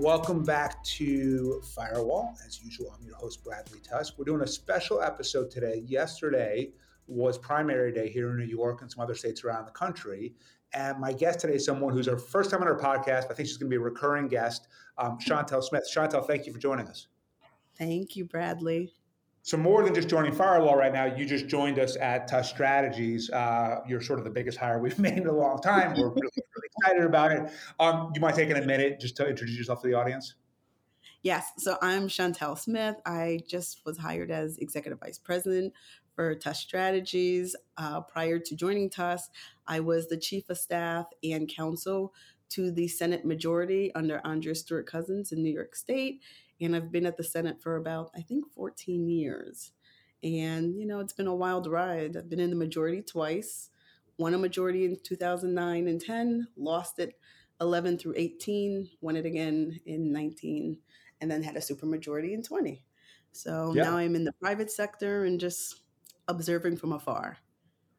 welcome back to Firewall. As usual, I'm your host, Bradley Tusk. We're doing a special episode today. Yesterday was primary day here in New York and some other states around the country. And my guest today is someone who's our first time on our podcast. I think she's going to be a recurring guest, um, Shontell Smith. Shontell, thank you for joining us. Thank you, Bradley. So more than just joining Firewall right now, you just joined us at Tusk Strategies. Uh, you're sort of the biggest hire we've made in a long time. We're really, really excited about it. Um, you mind taking a minute just to introduce yourself to the audience? Yes. So I'm Shontell Smith. I just was hired as executive vice president for Tusk Strategies. Uh, prior to joining Tusk, I was the chief of staff and counsel to the Senate majority under Andrea Stewart Cousins in New York State and I've been at the Senate for about, I think, 14 years. And, you know, it's been a wild ride. I've been in the majority twice, won a majority in 2009 and 10, lost it 11 through 18, won it again in 19, and then had a supermajority in 20. So now I'm in the private sector and just observing from afar.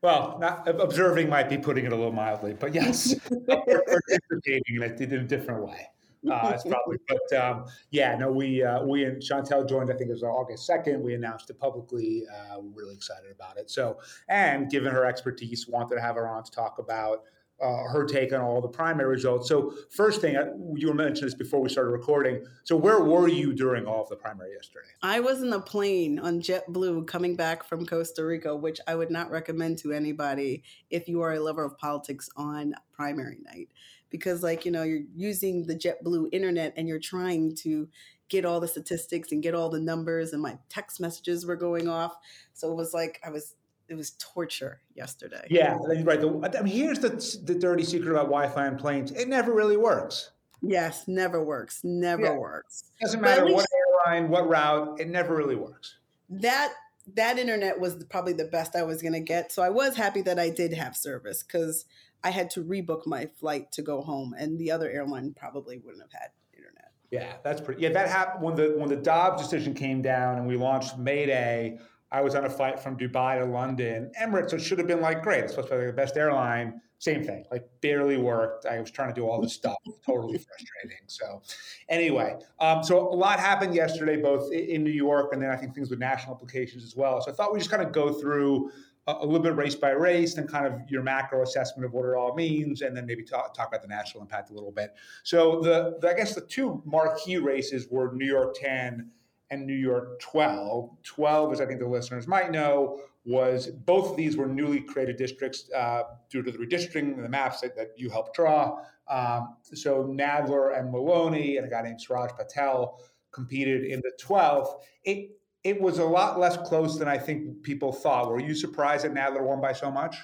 Well, not, observing might be putting it a little mildly, but yes, participating in it in a different way. Uh, it's probably, but um, yeah, no, we uh, we and Shontell joined. I think it was August second. We announced it publicly. Uh, we're really excited about it. So, and given her expertise, wanted to have her on to talk about uh, her take on all the primary results. So, first thing uh, you mentioned this before we started recording. So, where were you during all of the primary yesterday? I was in a plane on JetBlue coming back from Costa Rica, which I would not recommend to anybody if you are a lover of politics on primary night because like you know you're using the JetBlue internet and you're trying to get all the statistics and get all the numbers and my text messages were going off so it was like I was it was torture yesterday. Yeah, right. The, I mean, here's the the dirty secret about Wi-Fi and planes: it never really works. Yes, never works. Never yeah. works. Doesn't matter what airline, what route. It never really works. That that internet was probably the best I was going to get. So I was happy that I did have service because I had to rebook my flight to go home, and the other airline probably wouldn't have had internet. Yeah, that's pretty. Yeah, that happened when the when the Dobbs decision came down and we launched Mayday. I was on a flight from Dubai to London, Emirates. So it should have been like great. It's supposed to be the best airline. Same thing, like barely worked. I was trying to do all this stuff, totally frustrating. So, anyway, um, so a lot happened yesterday, both in New York and then I think things with national implications as well. So I thought we just kind of go through a, little bit race by race, then kind of your macro assessment of what it all means, and then maybe talk, talk about the national impact a little bit. So the, the I guess the two marquee races were New York 10 and New York 12. 12, as I think the listeners might know, was both of these were newly created districts uh, due to the redistricting and the maps that, that you helped draw. Um, so Nadler and Maloney and a guy named Suraj Patel competed in the 12th. It, it was a lot less close than I think people thought. Were you surprised that Nadler won by so much?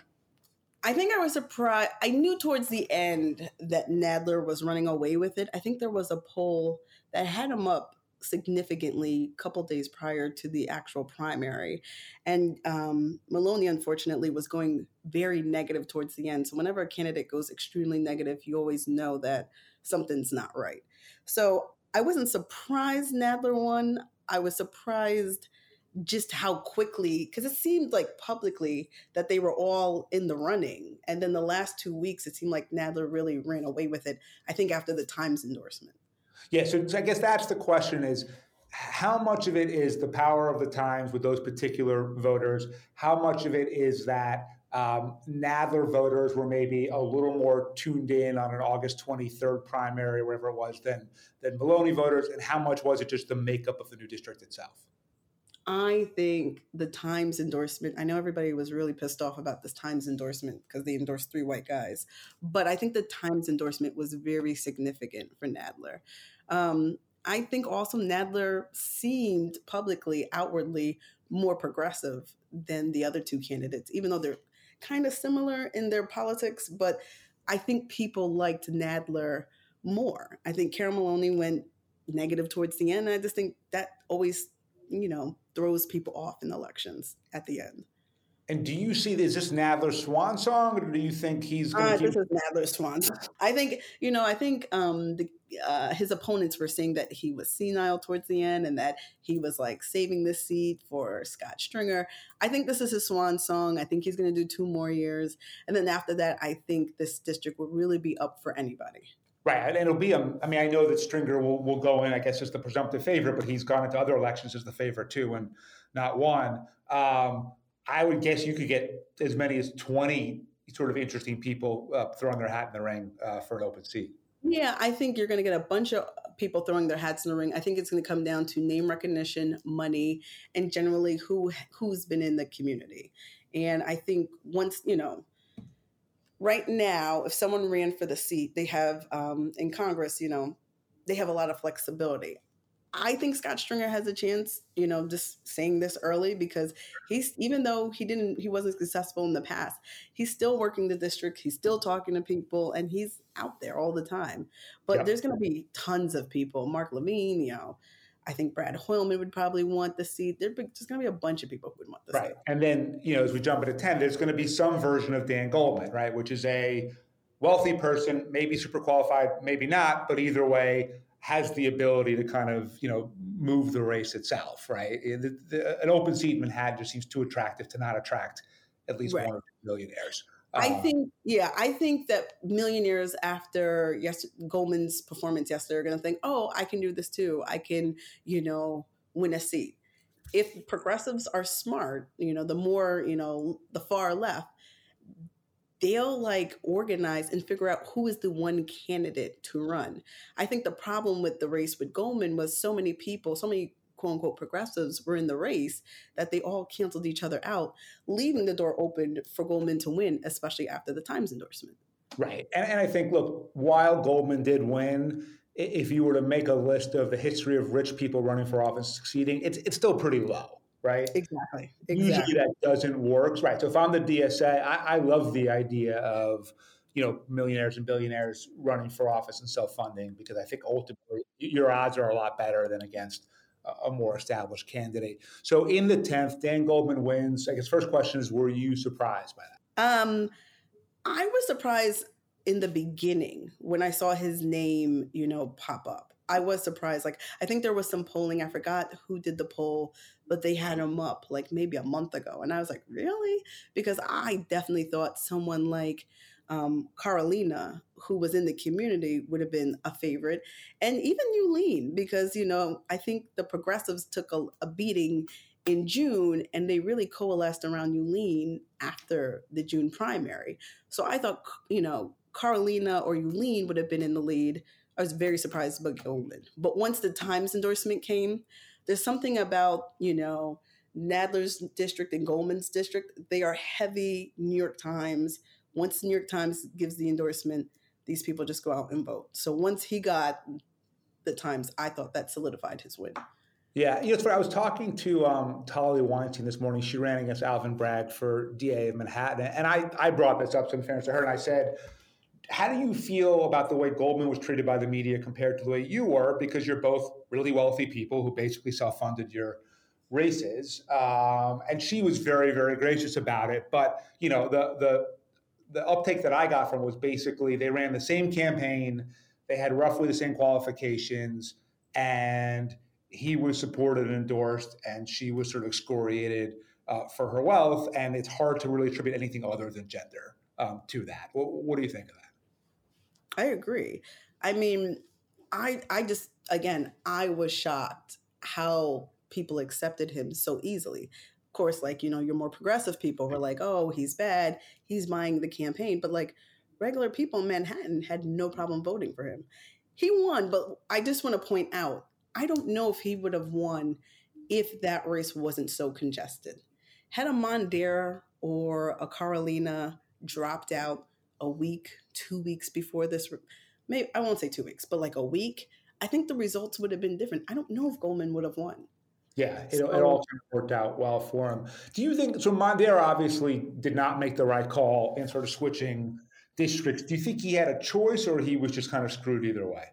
I think I was surprised. I knew towards the end that Nadler was running away with it. I think there was a poll that had him up significantly a couple days prior to the actual primary. And um, Maloney, unfortunately, was going very negative towards the end. So, whenever a candidate goes extremely negative, you always know that something's not right. So, I wasn't surprised Nadler won. I was surprised just how quickly because it seemed like publicly that they were all in the running and then the last two weeks it seemed like nadler really ran away with it i think after the times endorsement. Yeah so, i guess that's the question is how much of it is the power of the times with those particular voters? How much of it is that um, Nadler voters were maybe a little more tuned in on an August 23rd primary, wherever it was, than than Maloney voters, and how much was it just the makeup of the new district itself? I think the Times endorsement, I know everybody was really pissed off about this Times endorsement because they endorsed three white guys, but I think the Times endorsement was very significant for Nadler. Um, I think also Nadler seemed publicly, outwardly, more progressive than the other two candidates, even though they're kind of similar in their politics, but I think people liked Nadler more. I think Carol Maloney went negative towards the end. I just think that always, you know, throws people off in elections at the end. And do you see this, is this Nadler's swan song, or do you think he's going to uh, keep... This is Nadler's swan song. I think, you know, I think um, the, uh, his opponents were saying that he was senile towards the end and that he was like saving this seat for Scott Stringer. I think this is his swan song. I think he's going to do two more years. And then after that, I think this district will really be up for anybody. Right, and it'll be. I mean, I know that Stringer will, will go in, I guess, as the presumptive favorite, but he's gone into other elections as the favorite too, and not won. Um, I would guess you could get as many as twenty sort of interesting people uh, throwing their hat in the ring uh, for an open seat. Yeah, I think you're going to get a bunch of people throwing their hats in the ring. I think it's going to come down to name recognition, money, and generally who who's been in the community. And I think once you know, right now, if someone ran for the seat, they have um, in Congress, you know, they have a lot of flexibility. I think Scott Stringer has a chance, you know, just saying this early because he's even though he didn't he wasn't successful in the past, he's still working the district, he's still talking to people and he's out there all the time. But yep. there's going to be tons of people, Mark Levine, you know, I think Brad Hoylman would probably want the seat. There's going to be a bunch of people who would want the right. seat. And then, you know, as we jump into 10, there's going to be some version of Dan Goldman, right, which is a wealthy person, maybe super qualified, maybe not, but either way, has the ability to kind of you know move the race itself, right? The, the, an open seat in Manhattan just seems too attractive to not attract at least right. one of the millionaires. I uh, think, yeah, I think that millionaires after yes, Goldman's performance yesterday are going to think, oh, I can do this too. I can, you know, win a seat. If progressives are smart, you know, the more, you know, the far left, they'll like organize and figure out who is the one candidate to run. I think the problem with the race with Goldman was so many people, so many quote unquote progressives were in the race that they all canceled each other out, leaving the door open for Goldman to win, especially after the Times endorsement. Right. And, and I think, look, while Goldman did win, if you were to make a list of the history of rich people running for office succeeding, it's, it's still pretty low right? Exactly. exactly. Usually that doesn't work, right? So if I'm the DSA, I, I love the idea of you know millionaires and billionaires running for office and self-funding because I think ultimately your odds are a lot better than against a more established candidate. So in the tenth, Dan Goldman wins. I guess first question is, were you surprised by that? Um, I was surprised in the beginning when I saw his name, you know, pop up. I was surprised. Like I think there was some polling. I forgot who did the poll, but they had him up like maybe a month ago, and I was like, really? Because I definitely thought someone like um, Carlina, who was in the community, would have been a favorite, and even Yuh-Line, because you know I think the progressives took a, a beating in June, and they really coalesced around Yuh-Line after the June primary. So I thought, you know, Carlina or Yuh-Line would have been in the lead I was very surprised about Goldman. But once the Times endorsement came, there's something about, you know, Nadler's district and Goldman's district. They are heavy New York Times. Once the New York Times gives the endorsement, these people just go out and vote. So once he got the Times, I thought that solidified his win. Yeah, you know, I was talking to um, Tali Weinstein this morning. She ran against Alvin Bragg for DA of Manhattan, and I, I brought this up in fairness to her, and I said, how do you feel about the way Goldman was treated by the media compared to the way you were? Because you're both really wealthy people who basically self funded your races. Um, and she was very, very gracious about it. But, you know, the, the, the uptake that I got from was basically they ran the same campaign, they had roughly the same qualifications, and he was supported and endorsed, and she was sort of excoriated uh, for her wealth. And it's hard to really attribute anything other than gender um, to that. What, what do you think of that? I agree. I mean, I I just again, I was shocked how people accepted him so easily. Of course, like, you know, your more progressive people were like, "Oh, he's bad. He's buying the campaign." But like regular people in Manhattan had no problem voting for him. He won, but I just want to point out, I don't know if he would have won if that race wasn't so congested. Had a Mondaire or a Carlina dropped out, a week, two weeks before this, maybe I won't say two weeks, but like a week, I think the results would have been different. I don't know if Goldman would have won. Yeah, it, so, it all worked out well for him. Do you think so? Mondaire obviously did not make the right call in sort of switching districts. Do you think he had a choice, or he was just kind of screwed either way?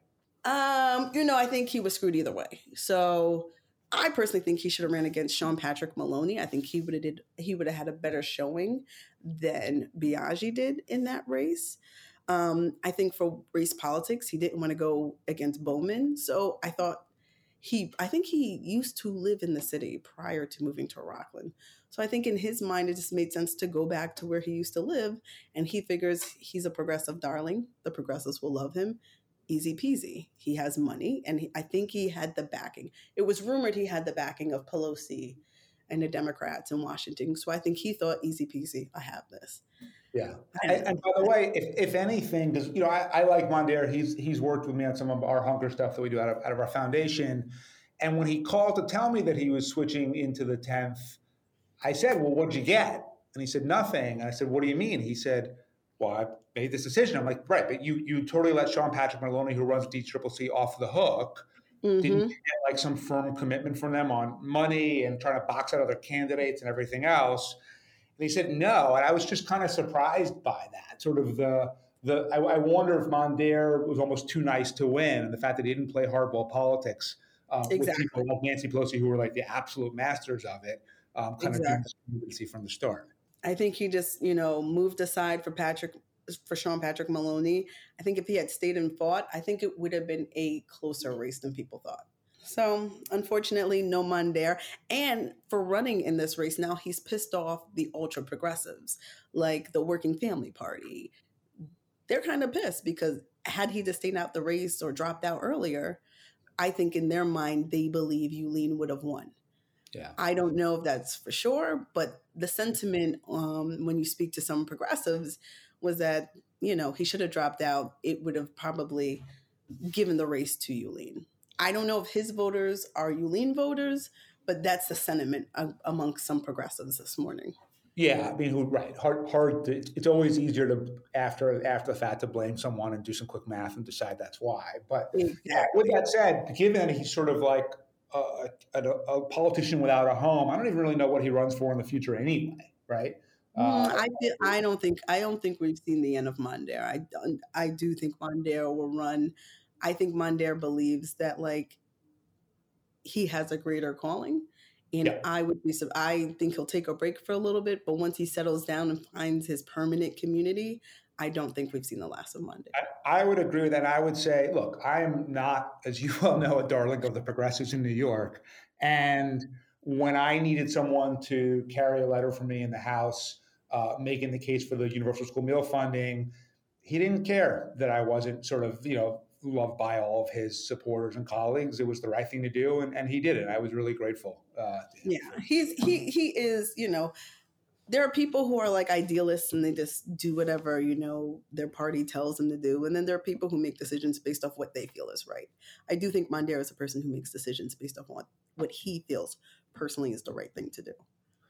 Um, you know, I think he was screwed either way. So I personally think he should have ran against Sean Patrick Maloney. I think he would have did he would have had a better showing than Biaggi did in that race. Um, I think for race politics, he didn't want to go against Bowman. So I thought he I think he used to live in the city prior to moving to Rockland. So I think in his mind it just made sense to go back to where he used to live and he figures he's a progressive darling. The progressives will love him easy peasy. He has money, and he, I think he had the backing. It was rumored he had the backing of Pelosi and the Democrats in Washington. So I think he thought, easy peasy, I have this. Yeah, and, and, by the way, if, if anything, because you know, I, I like Mondaire. He's he's worked with me on some of our hunger stuff that we do out of out of our foundation. And when he called to tell me that he was switching into the tenth, I said, "Well, what'd you get?" And he said, "Nothing." And I said, "What do you mean?" He said, "Well, I made this decision." I'm like, "Right, but you you totally let Sean Patrick Maloney, who runs DCCC, off the hook." Mm-hmm. Didn't get like some firm commitment from them on money and trying to box out other candidates and everything else. And he said no, and I was just kind of surprised by that. Sort of the the I, I wonder if Mondaire was almost too nice to win, and the fact that he didn't play hardball politics um, exactly. with people like Nancy Pelosi, who were like the absolute masters of it, um, kind exactly. of see from the start. I think he just you know moved aside for Patrick for Sean Patrick Maloney. I think if he had stayed and fought, I think it would have been a closer race than people thought. So unfortunately, no Mondaire. And for running in this race now, he's pissed off the ultra progressives, like the Working Family Party. They're kind of pissed because had he just stayed out the race or dropped out earlier, I think in their mind they believe Yuh-Line would have won. Yeah. I don't know if that's for sure, but the sentiment um, when you speak to some progressives was that you know he should have dropped out. It would have probably given the race to Yuh-Line. I don't know if his voters are Yuh-Line voters, but that's the sentiment amongst some progressives this morning. Yeah, I mean, right? Hard, hard. To, it's always easier to after after the fact to blame someone and do some quick math and decide that's why. But exactly. with that said, given he's sort of like a, a, a, politician without a home, I don't even really know what he runs for in the future anyway, right? Mm, uh, I I don't think I don't think we've seen the end of Mondaire. I don't. I do think Mondaire will run I think Mondaire believes that like he has a greater calling. And yeah. I would be, I think he'll take a break for a little bit, but once he settles down and finds his permanent community, I don't think we've seen the last of Monday. I, I would agree with that. I would say, look, I am not, as you well know, a darling of the progressives in New York. And when I needed someone to carry a letter for me in the House, uh, making the case for the universal school meal funding, he didn't care that I wasn't sort of, you know, loved by all of his supporters and colleagues. It was the right thing to do, and, and he did it. I was really grateful. Uh, yeah, he's he he is. You know, there are people who are like idealists and they just do whatever you know their party tells them to do, and then there are people who make decisions based off what they feel is right. I do think Mondaire is a person who makes decisions based off what what he feels personally is the right thing to do.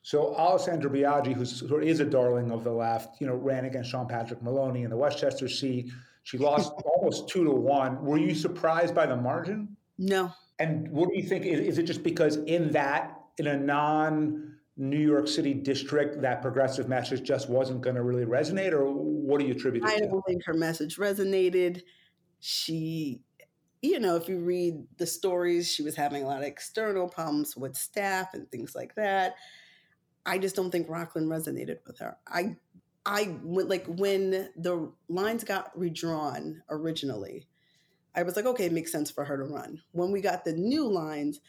So Alessandra Biaggi, who is a darling of the left, you know, ran against Sean Patrick Maloney in the Westchester seat. She lost almost two to one. Were you surprised by the margin? No. And what do you think? Is, is it just because in that, in a non New York City district, that progressive message just wasn't going to really resonate, or what do you attribute it I to? I don't think her message resonated. She, you know, if you read the stories, she was having a lot of external problems with staff and things like that. I just don't think Rockland resonated with her. I I went like when the lines got redrawn originally, I was like, okay, it makes sense for her to run. When we got the new lines,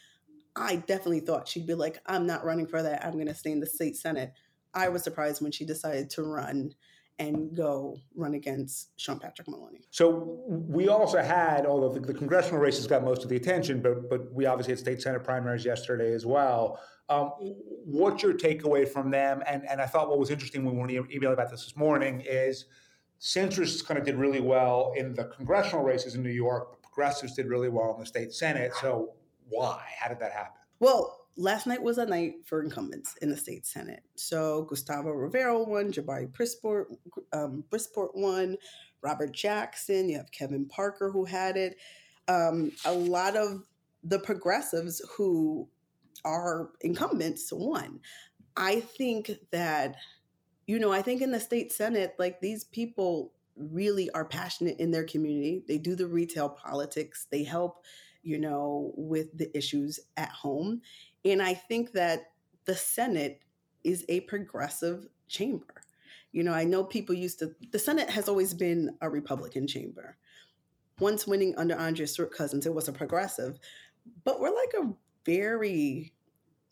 I definitely thought she'd be like, I'm not running for that. I'm going to stay in the state senate. I was surprised when she decided to run and go run against Sean Patrick Maloney. So we also had, although the, the congressional races got most of the attention, but but we obviously had state senate primaries yesterday as well. Um, what's your takeaway from them? And and I thought what was interesting when we were emailing about this this morning is centrists kind of did really well in the congressional races in New York, but progressives did really well in the state senate. So why? How did that happen? Well, last night was a night for incumbents in the state senate. So Gustavo Rivera won, Jabari Brisport, um, Brisport won, Robert Jackson. You have Kevin Parker who had it. Um, a lot of the progressives who are incumbents won. I think that, you know, I think in the state senate, like these people really are passionate in their community. They do the retail politics. They help you know, with the issues at home. And I think that the Senate is a progressive chamber. You know, I know people used to, the Senate has always been a Republican chamber. Once winning under Andrea Stewart Cousins, it was a progressive, but we're like a very,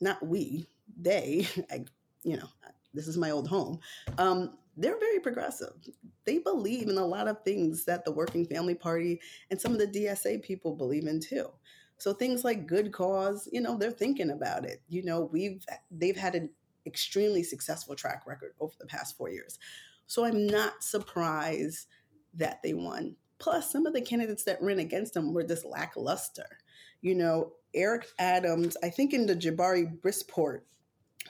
not we, they, I, you know, this is my old home. Um, they're very progressive. they believe in a lot of things that the Working Family Party and some of the DSA people believe in too. So things like good cause, you know, they're thinking about it. You know, we've they've had an extremely successful track record over the past four years. So I'm not surprised that they won. Plus, some of the candidates that ran against them were just lackluster. You know, Eric Adams, I think in the Jabari Brisport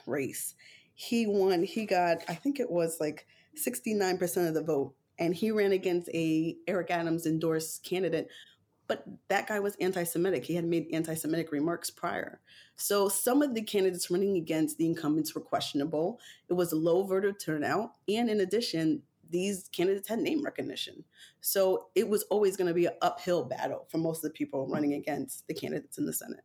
race, he won. He got, I think it was like 69% of the vote. And he ran against a Eric Adams endorsed candidate but that guy was anti-Semitic. He had made anti-Semitic remarks prior. So some of the candidates running against the incumbents were questionable. It was a low voter turnout, and in addition, these candidates had name recognition. So it was always going to be an uphill battle for most of the people running against the candidates in the Senate.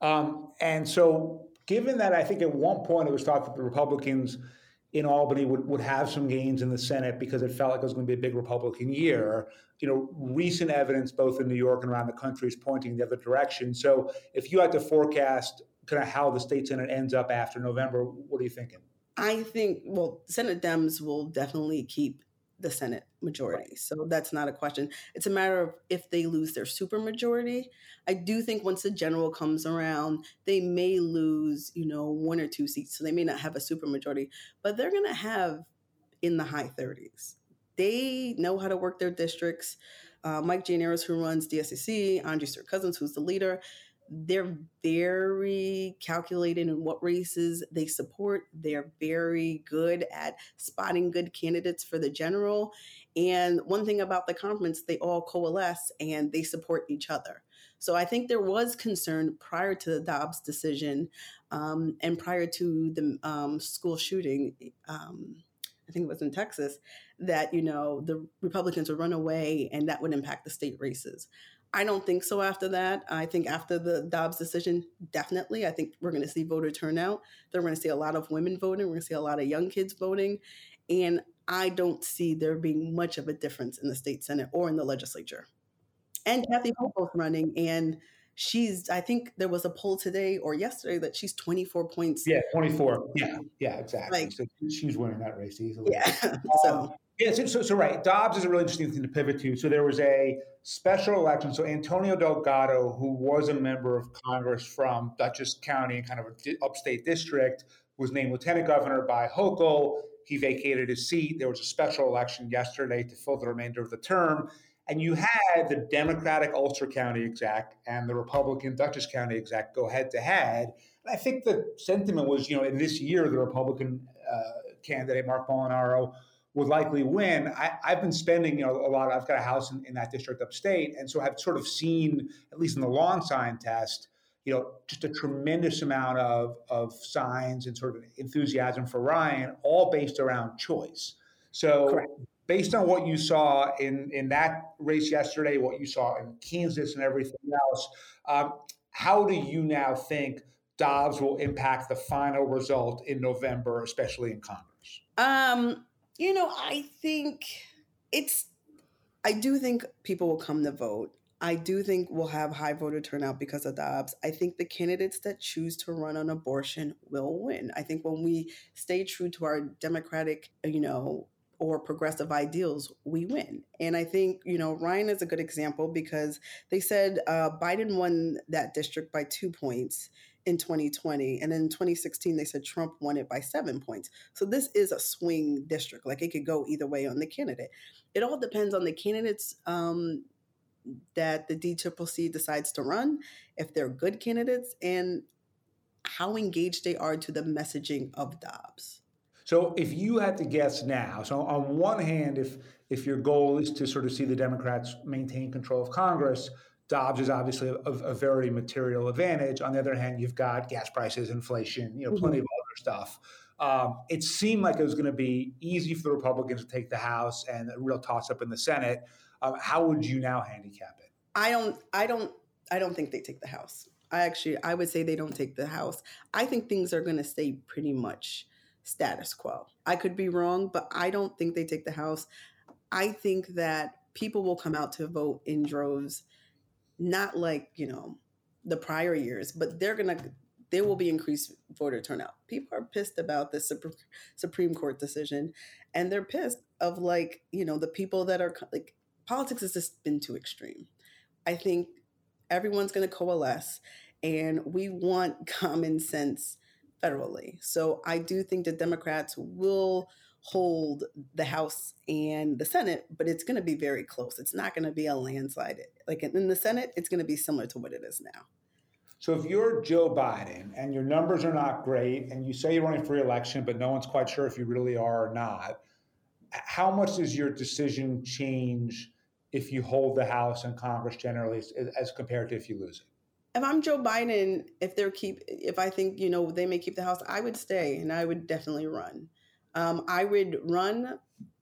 Um, and so, given that, I think at one point it was thought that the Republicans in Albany would, would have some gains in the Senate because it felt like it was going to be a big Republican year. You know, recent evidence both in New York and around the country is pointing the other direction. So if you had to forecast kind of how the state Senate ends up after November, what are you thinking? I think, well, Senate Dems will definitely keep the Senate majority. Right. So that's not a question. It's a matter of if they lose their supermajority. I do think once the general comes around, they may lose, you know, one or two seats. So they may not have a supermajority, but they're going to have in the high 30s. They know how to work their districts. Uh, Mike Gianaris, who runs DSCC, Andre Stewart Cousins, who's the leader, they're very calculated in what races they support. They're very good at spotting good candidates for the general. And one thing about the conference, they all coalesce and they support each other. So I think there was concern prior to the Dobbs decision um, and prior to the um, school shooting. Um, I think it was in Texas, that you know the Republicans would run away and that would impact the state races. I don't think so after that. I think after the Dobbs decision, definitely. I think we're going to see voter turnout. They're going to see a lot of women voting. We're going to see a lot of young kids voting. And I don't see there being much of a difference in the state Senate or in the legislature. And Kathy Hochul's running, and she's, I think there was a poll today or yesterday that she's 24 points. Yeah, 24. Yeah, yeah, exactly. Like, so she's winning that race easily. Yeah. so. Um, Yeah, so, so, so, right. Dobbs is a really interesting thing to pivot to. So there was a special election. So Antonio Delgado, who was a member of Congress from Dutchess County kind of an upstate district, was named lieutenant governor by Hochul. He vacated his seat. There was a special election yesterday to fill the remainder of the term. And you had the Democratic Ulster County exec and the Republican Dutchess County exec go head to head. And I think the sentiment was, you know, in this year, the Republican uh, candidate, Mark Molinaro, would likely win. I, have been spending, you know, a lot. I've got a house in, in, that district upstate, and so I've sort of seen, at least in the lawn sign test, you know, just a tremendous amount of of signs and sort of enthusiasm for Ryan, all based around choice. So. Correct. Based on what you saw in, in that race yesterday, what you saw in Kansas and everything else, um, how do you now think Dobbs will impact the final result in November, especially in Congress? Um, you know, I think it's, I do think people will come to vote. I do think we'll have high voter turnout because of Dobbs. I think the candidates that choose to run on abortion will win. I think when we stay true to our democratic, you know, or progressive ideals, we win. And I think, you know, Ryan is a good example because they said uh, Biden won that district by two points in 2020. And in 2016, they said Trump won it by seven points. So this is a swing district. Like it could go either way on the candidate. It all depends on the candidates um, that the DCCC decides to run, if they're good candidates, and how engaged they are to the messaging of Dobbs. So if you had to guess now, so on one hand, if if your goal is to sort of see the Democrats maintain control of Congress, Dobbs is obviously a, a, very material advantage. On the other hand, you've got gas prices, inflation, you know, mm-hmm. plenty of other stuff. Um, it seemed like it was going to be easy for the Republicans to take the House and a real toss-up in the Senate. Um, how would you now handicap it? I don't. I don't. I don't think they take the House. I actually, I would say they don't take the House. I think things are going to stay pretty much status quo. I could be wrong, but I don't think they take the House. I think that people will come out to vote in droves not like you know the prior years, but they're gonna there will be increased voter turnout. People are pissed about the Supreme Court decision, and they're pissed of like, you know, the people that are like politics has just been too extreme. I think everyone's going to coalesce and we want common sense federally. So I do think the Democrats will hold the House and the Senate, but it's going to be very close. It's not going to be a landslide. Like in the Senate, it's going to be similar to what it is now. So if you're Joe Biden and your numbers are not great and you say you're running for reelection, but no one's quite sure if you really are or not, how much does your decision change if you hold the House and Congress generally as, as compared to if you lose it? if I'm Joe Biden, if they're keep, if I think you know they may keep the House, I would stay and I would definitely run. Um, I would run.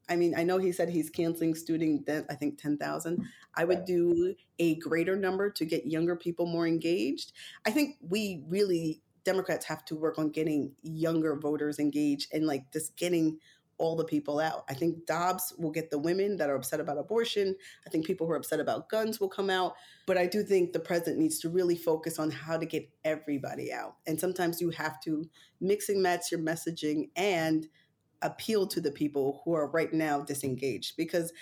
I mean, I know he said he's canceling student debt. I think ten thousand. I would do a greater number to get younger people more engaged. I think we really Democrats have to work on getting younger voters engaged and like just getting all the people out. I think Dobbs will get the women that are upset about abortion. I think people who are upset about guns will come out. But I do think the president needs to really focus on how to get everybody out. And sometimes you have to mix and match your messaging and appeal to the people who are right now disengaged because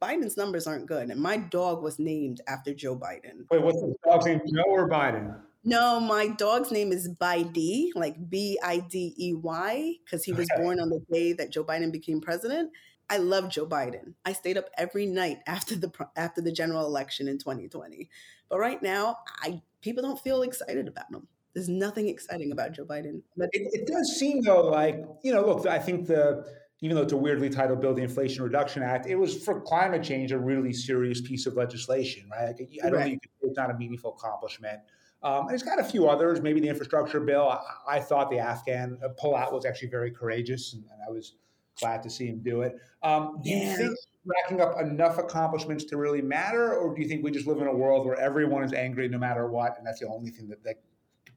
Biden's numbers aren't good. And my dog was named after Joe Biden. Wait, what's the dog's name? Joe or Biden? No, my dog's name is Bidey, like B I D E Y, because he was okay. born on the day that Joe Biden became president. I love Joe Biden. I stayed up every night after the after the general election in 2020. But right now, I people don't feel excited about him. There's nothing exciting about Joe Biden. But it, it does seem though like you know, look, I think the even though it's a weirdly titled bill, the Inflation Reduction Act, it was for climate change a really serious piece of legislation, right? Like, I don't right. think it's not a meaningful accomplishment. Um, and it's got a few others, maybe the infrastructure bill. I, I thought the Afghan uh, pullout was actually very courageous, and, and, I was glad to see him do it. Um, do yeah. you think racking up enough accomplishments to really matter, or do you think we just live in a world where everyone is angry no matter what, and that's the only thing that, that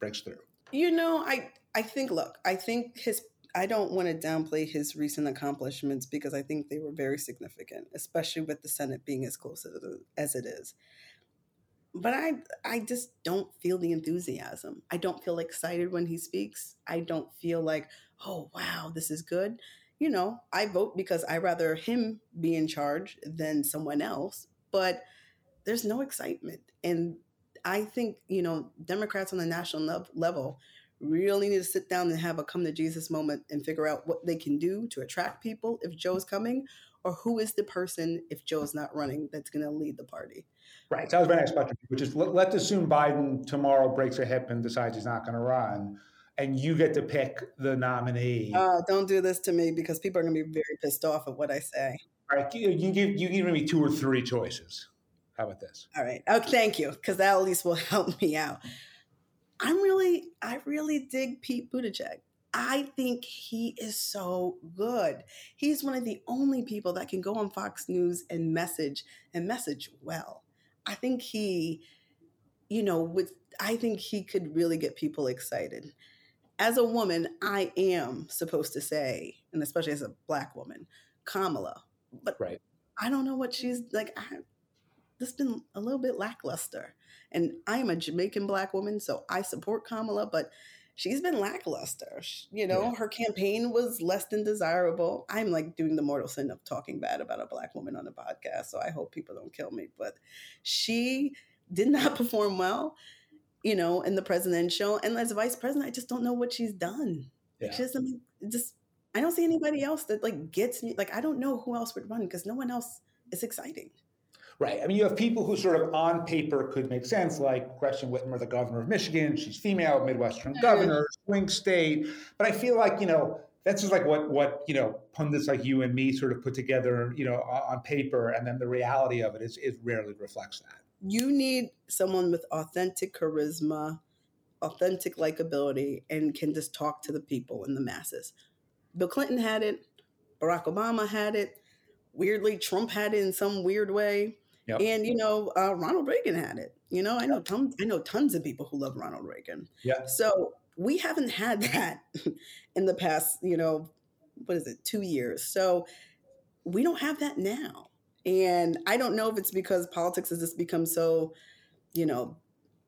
breaks through? You know, I I think look, I think his I don't want to downplay his recent accomplishments because I think they were very significant, especially with the Senate being as close as it is but I I just don't feel the enthusiasm. I don't feel excited when he speaks. I don't feel like, "Oh, wow, this is good." You know, I vote because I rather him be in charge than someone else, but there's no excitement. And I think, you know, Democrats on the national level really need to sit down and have a come to Jesus moment and figure out what they can do to attract people if Joe's coming or who is the person if Joe's not running that's going to lead the party. Right. So that was my next question, which is let, let's assume Biden tomorrow breaks a hip and decides he's not going to run, and you get to pick the nominee. Uh, don't do this to me because people are going to be very pissed off at what I say. All right. You, you give you give me two or three choices. How about this? All right. Oh, thank you, because that at least will help me out. I'm really, I really dig Pete Buttigieg. I think he is so good. He's one of the only people that can go on Fox News and message and message well. I think he, you know, with I think he could really get people excited. As a woman, I am supposed to say, and especially as a black woman, Kamala. But right. I don't know what she's like. I, this been a little bit lackluster. And I am a Jamaican black woman, so I support Kamala, but she's been lackluster. You know, yeah. her campaign was less than desirable. I'm like doing the mortal sin of talking bad about a black woman on a podcast, so I hope people don't kill me. But she did not perform well, you know, in the presidential. And as vice president, I just don't know what she's done. Yeah. She doesn't just I don't see anybody else that like gets me. Like I don't know who else would run because no one else is exciting. Right. I mean, you have people who sort of on paper could make sense, like Gretchen Whitmer, the governor of Michigan. She's female, Midwestern mm-hmm. governor, swing state. But I feel like, you know, that's just like what what you know pundits like you and me sort of put together, you know, on paper, and then the reality of it is is rarely reflects that. You need someone with authentic charisma, authentic likability, and can just talk to the people and the masses. Bill Clinton had it. Barack Obama had it. Weirdly, Trump had it in some weird way. Yep. And you know, uh, Ronald Reagan had it. You know, I know tons. I know tons of people who love Ronald Reagan. Yeah. So we haven't had that in the past. You know, what is it? Two years. So we don't have that now. And I don't know if it's because politics has just become so, you know,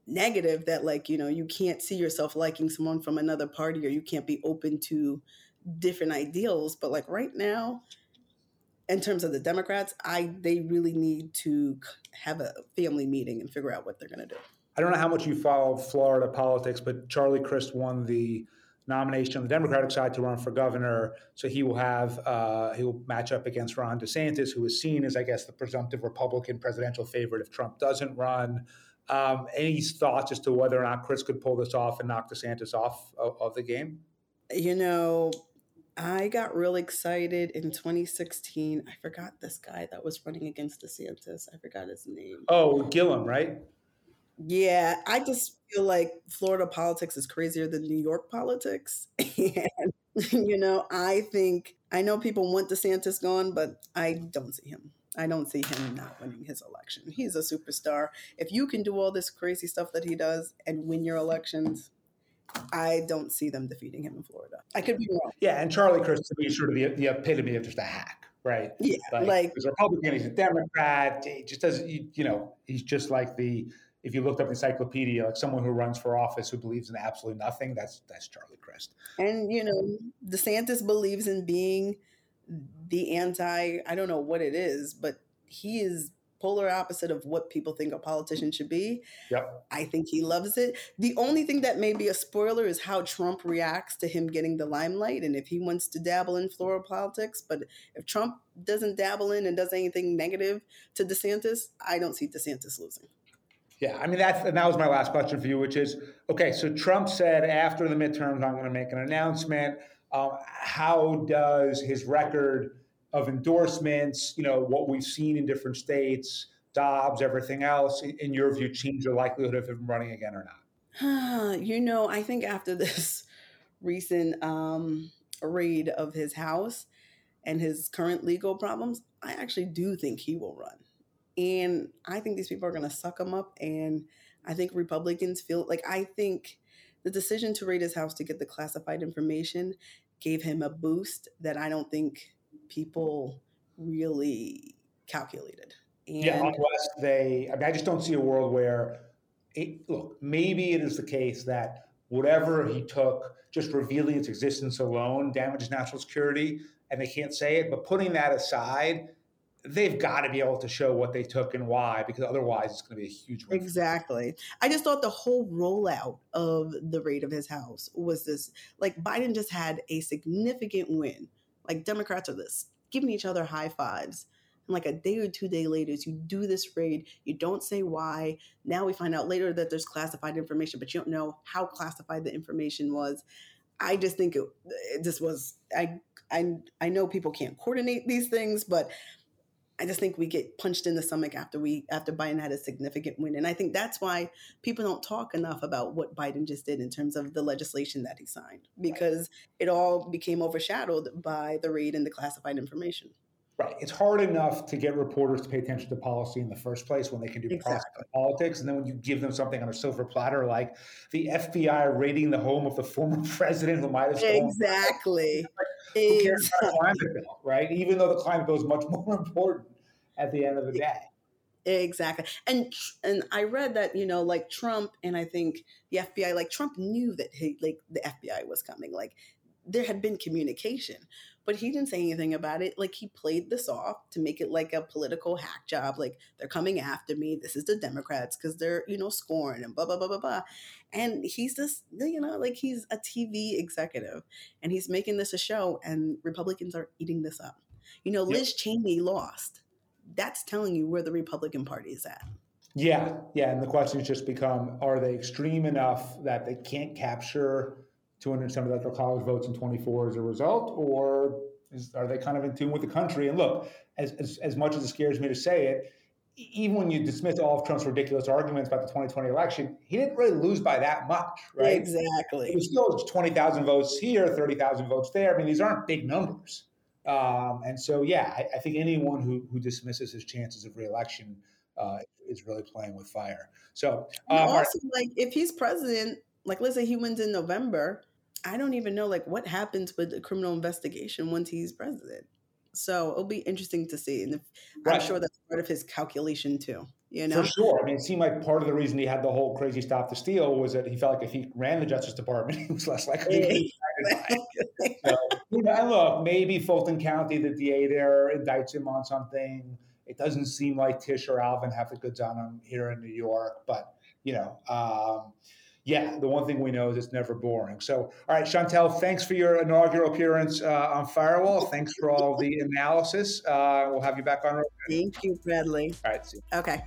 negative that like you know you can't see yourself liking someone from another party or you can't be open to different ideals. But like right now, in terms of the Democrats, I they really need to have a family meeting and figure out what they're going to do. I don't know how much you follow Florida politics, but Charlie Crist won the nomination on the Democratic side to run for governor. So he will have uh, he will match up against Ron DeSantis, who is seen as, I guess, the presumptive Republican presidential favorite if Trump doesn't run. Um, any thoughts as to whether or not Crist could pull this off and knock DeSantis off of, of the game? You know, I got real excited in 2016. I forgot this guy that was running against DeSantis. I forgot his name. Oh, Gillum, right? Yeah, I just feel like Florida politics is crazier than New York politics. and, you know, I think, I know people want DeSantis gone, but I don't see him. I don't see him not winning his election. He's a superstar. If you can do all this crazy stuff that he does and win your elections, I don't see them defeating him in Florida. I could be wrong. Yeah, and Charlie Crist to me is sort of the, the epitome of just a hack, right? Yeah, like, like he's a Republican, he's a Democrat. He just doesn't, you, you know, he's just like the if you looked up encyclopedia, like someone who runs for office who believes in absolutely nothing, that's that's Charlie Crist. And you know, DeSantis believes in being the anti. I don't know what it is, but he is polar opposite of what people think a politician should be. Yep. I think he loves it. The only thing that may be a spoiler is how Trump reacts to him getting the limelight and if he wants to dabble in Florida politics. But if Trump doesn't dabble in and does anything negative to DeSantis, I don't see DeSantis losing. Yeah, I mean that's and that was my last question for you, which is okay. So Trump said after the midterms, I'm going to make an announcement. Um, how does his record of endorsements, you know, what we've seen in different states, Dobbs, everything else, in your view, change the likelihood of him running again or not? you know, I think after this recent um, raid of his house and his current legal problems, I actually do think he will run. And I think these people are going to suck him up. And I think Republicans feel like I think the decision to raid his house to get the classified information gave him a boost that I don't think people really calculated. And yeah, unless they, I mean, I just don't see a world where, it, look, maybe it is the case that whatever he took, just revealing its existence alone damages national security, and they can't say it. But putting that aside, they've got to be able to show what they took and why, because otherwise it's going to be a huge. Win. Exactly. I just thought the whole rollout of the raid of his house was this like Biden just had a significant win. Like Democrats are this giving each other high fives. And like a day or two day later, you do this raid, you don't say why. Now we find out later that there's classified information, but you don't know how classified the information was. I just think it, it just was. I I I know people can't coordinate these things, but I just think we get punched in the stomach after we after Biden had a significant win, and I think that's why people don't talk enough about what Biden just did in terms of the legislation that he signed, because it all became overshadowed by the raid and the classified information. Right. It's hard enough to get reporters to pay attention to policy in the first place when they can do exactly. politics. And then when you give them something on a silver platter, like the FBI raiding the home of the former president who might have stolen. Exactly. Who cares about climate bill, right? Even though the climate bill is much more important at the end of the day. Exactly. And and I read that, you know, like Trump and I think the FBI, like Trump knew that he like the FBI was coming. Like there had been communication, but he didn't say anything about it. Like he played this off to make it like a political hack job. Like they're coming after me. This is the Democrats because they're, you know, scorn and blah, blah, blah, blah, blah. And he's just, you know, like he's a TV executive and he's making this a show and Republicans are eating this up. You know, Liz yep. Cheney lost. That's telling you where the Republican Party is at. Yeah, yeah. And the question has just become are they extreme enough that they can't capture 200 some electoral college votes in 24 as a result, or is, are they kind of in tune with the country? And look, as, as, as much as it scares me to say it, even when you dismiss all of Trump's ridiculous arguments about the 2020 election, he didn't really lose by that much, right? Exactly. It was still 20,000 votes here, 30,000 votes there. I mean, these aren't big numbers. Um, and so, yeah, I, I, think anyone who, who dismisses his chances of reelection uh, is really playing with fire. So, um, also, like, if he's president, like, let's say he wins in November, I don't even know like what happens with the criminal investigation once he's president. So it'll be interesting to see, and if, right. I'm sure that's part of his calculation too. You know, for sure. I mean, it seemed like part of the reason he had the whole crazy stop the steal was that he felt like if he ran the Justice Department, he was less likely to be so, and look, maybe Fulton County, the DA there indicts him on something. It doesn't seem like Tish or Alvin have the goods on him here in New York, but you know, um, yeah, the one thing we know is it's never boring. So, all right, Shontell, thanks for your inaugural appearance uh, on Firewall. Thanks for all the analysis. Uh, we'll have you back on. Thank you, Bradley. All right. Okay.